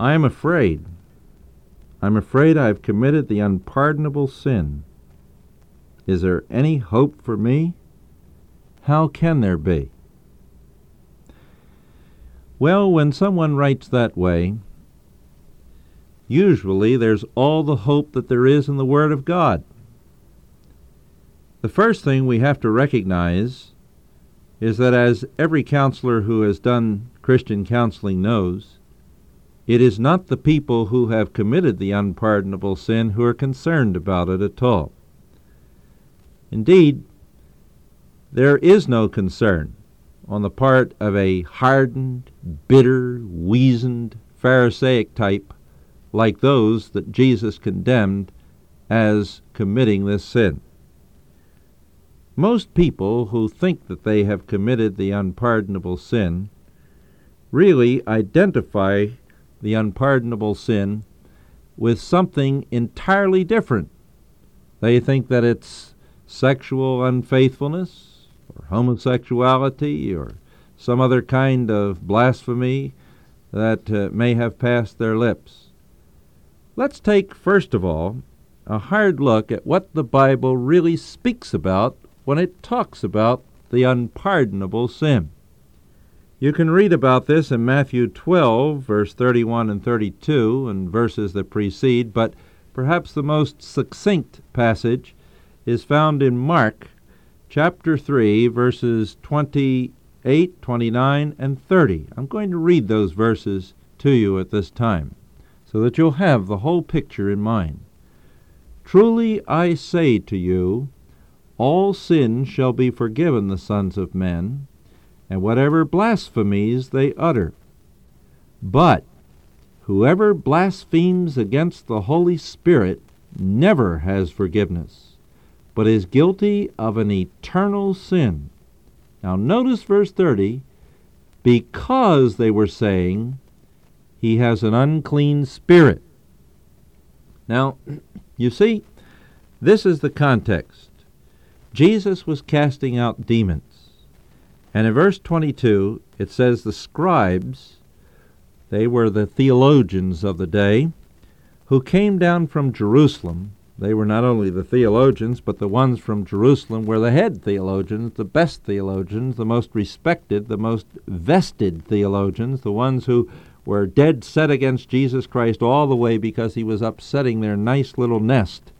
I am afraid. I'm afraid I've committed the unpardonable sin. Is there any hope for me? How can there be? Well, when someone writes that way, usually there's all the hope that there is in the Word of God. The first thing we have to recognize is that, as every counselor who has done Christian counseling knows, it is not the people who have committed the unpardonable sin who are concerned about it at all. Indeed, there is no concern on the part of a hardened, bitter, weazened, Pharisaic type like those that Jesus condemned as committing this sin. Most people who think that they have committed the unpardonable sin really identify the unpardonable sin with something entirely different. They think that it's sexual unfaithfulness or homosexuality or some other kind of blasphemy that uh, may have passed their lips. Let's take, first of all, a hard look at what the Bible really speaks about when it talks about the unpardonable sin. You can read about this in Matthew 12, verse 31 and 32, and verses that precede, but perhaps the most succinct passage is found in Mark chapter 3, verses 28, 29, and 30. I'm going to read those verses to you at this time so that you'll have the whole picture in mind. Truly I say to you, all sins shall be forgiven the sons of men, and whatever blasphemies they utter. But whoever blasphemes against the Holy Spirit never has forgiveness, but is guilty of an eternal sin. Now notice verse 30 because they were saying, He has an unclean spirit. Now, you see, this is the context. Jesus was casting out demons. And in verse 22, it says the scribes, they were the theologians of the day, who came down from Jerusalem. They were not only the theologians, but the ones from Jerusalem were the head theologians, the best theologians, the most respected, the most vested theologians, the ones who were dead set against Jesus Christ all the way because he was upsetting their nice little nest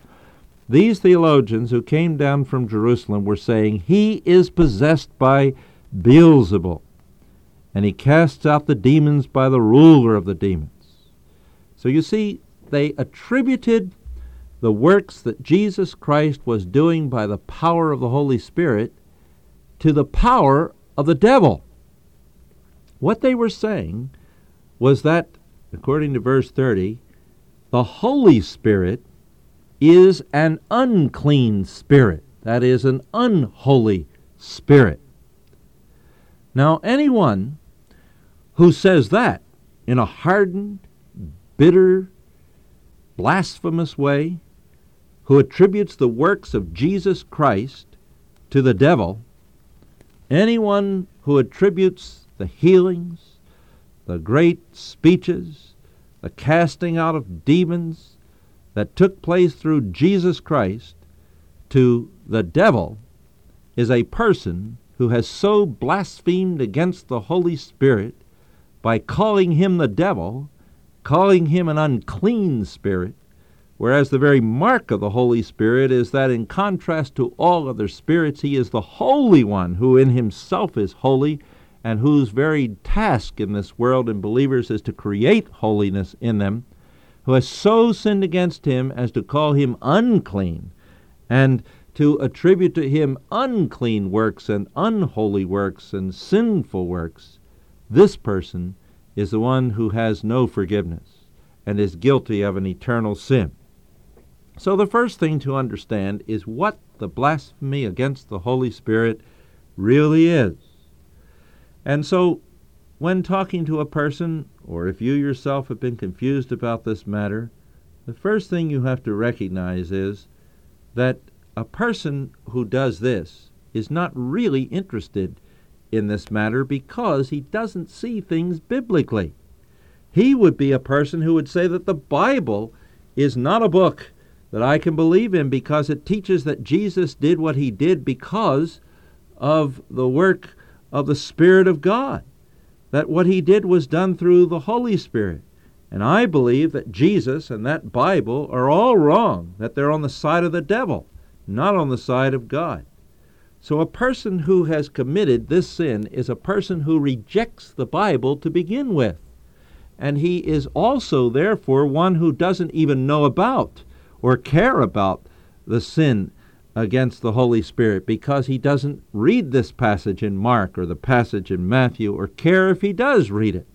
these theologians who came down from Jerusalem were saying, He is possessed by Beelzebul, and he casts out the demons by the ruler of the demons. So you see, they attributed the works that Jesus Christ was doing by the power of the Holy Spirit to the power of the devil. What they were saying was that, according to verse 30, the Holy Spirit is an unclean spirit. That is, an unholy spirit. Now, anyone who says that in a hardened, bitter, blasphemous way, who attributes the works of Jesus Christ to the devil, anyone who attributes the healings, the great speeches, the casting out of demons, that took place through Jesus Christ to the devil is a person who has so blasphemed against the Holy Spirit by calling him the devil, calling him an unclean spirit, whereas the very mark of the Holy Spirit is that in contrast to all other spirits, he is the Holy One who in himself is holy and whose very task in this world in believers is to create holiness in them who has so sinned against him as to call him unclean, and to attribute to him unclean works and unholy works and sinful works, this person is the one who has no forgiveness and is guilty of an eternal sin. So, the first thing to understand is what the blasphemy against the Holy Spirit really is. And so, when talking to a person, or if you yourself have been confused about this matter, the first thing you have to recognize is that a person who does this is not really interested in this matter because he doesn't see things biblically. He would be a person who would say that the Bible is not a book that I can believe in because it teaches that Jesus did what he did because of the work of the Spirit of God. That what he did was done through the Holy Spirit. And I believe that Jesus and that Bible are all wrong, that they're on the side of the devil, not on the side of God. So a person who has committed this sin is a person who rejects the Bible to begin with. And he is also, therefore, one who doesn't even know about or care about the sin against the Holy Spirit because he doesn't read this passage in Mark or the passage in Matthew or care if he does read it.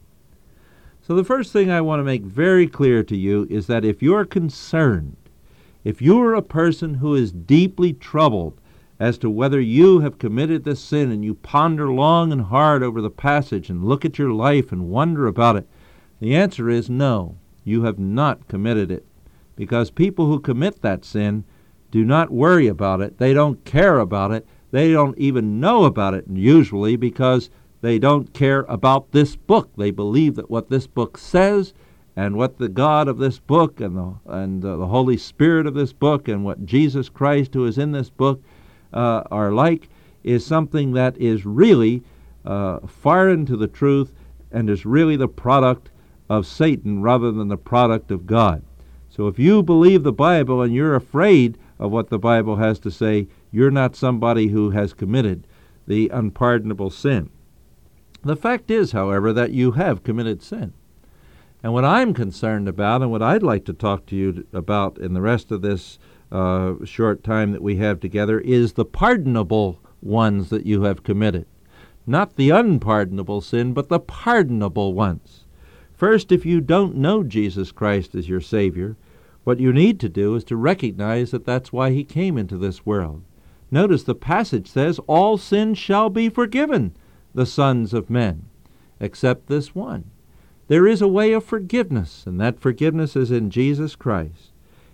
So, the first thing I want to make very clear to you is that if you're concerned, if you're a person who is deeply troubled as to whether you have committed this sin and you ponder long and hard over the passage and look at your life and wonder about it, the answer is no, you have not committed it. Because people who commit that sin do not worry about it. They don't care about it. They don't even know about it usually because they don't care about this book. They believe that what this book says and what the God of this book and the, and the Holy Spirit of this book and what Jesus Christ, who is in this book, uh, are like is something that is really uh, foreign to the truth and is really the product of Satan rather than the product of God. So if you believe the Bible and you're afraid of what the Bible has to say, you're not somebody who has committed the unpardonable sin. The fact is, however, that you have committed sin. And what I'm concerned about, and what I'd like to talk to you about in the rest of this uh, short time that we have together, is the pardonable ones that you have committed. Not the unpardonable sin, but the pardonable ones. First, if you don't know Jesus Christ as your Savior, what you need to do is to recognize that that's why he came into this world. Notice the passage says, All sins shall be forgiven the sons of men, except this one. There is a way of forgiveness, and that forgiveness is in Jesus Christ.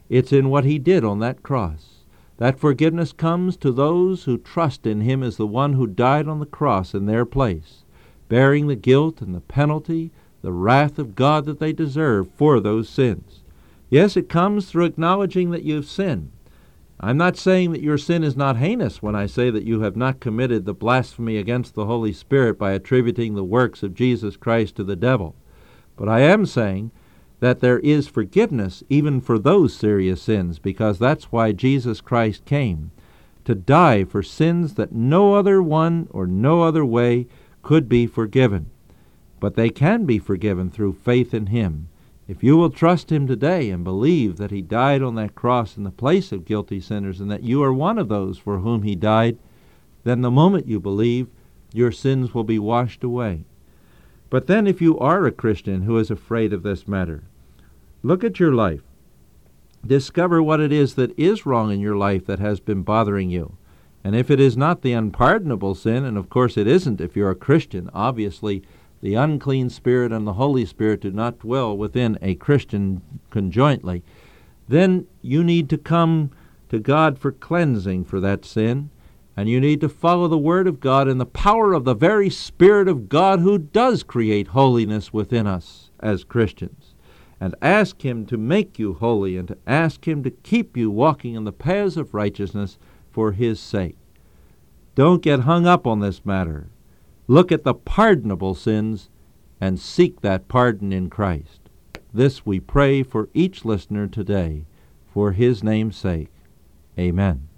It's in what he did on that cross. That forgiveness comes to those who trust in him as the one who died on the cross in their place, bearing the guilt and the penalty, the wrath of God that they deserve for those sins. Yes, it comes through acknowledging that you've sinned. I'm not saying that your sin is not heinous when I say that you have not committed the blasphemy against the Holy Spirit by attributing the works of Jesus Christ to the devil. But I am saying that there is forgiveness even for those serious sins, because that's why Jesus Christ came to die for sins that no other one or no other way could be forgiven. But they can be forgiven through faith in Him. If you will trust Him today and believe that He died on that cross in the place of guilty sinners and that you are one of those for whom He died, then the moment you believe, your sins will be washed away. But then, if you are a Christian who is afraid of this matter, look at your life. Discover what it is that is wrong in your life that has been bothering you. And if it is not the unpardonable sin, and of course it isn't if you're a Christian, obviously the unclean spirit and the Holy Spirit do not dwell within a Christian conjointly, then you need to come to God for cleansing for that sin, and you need to follow the Word of God in the power of the very Spirit of God who does create holiness within us as Christians, and ask Him to make you holy and to ask Him to keep you walking in the paths of righteousness for His sake. Don't get hung up on this matter. Look at the pardonable sins and seek that pardon in Christ. This we pray for each listener today, for his name's sake. Amen.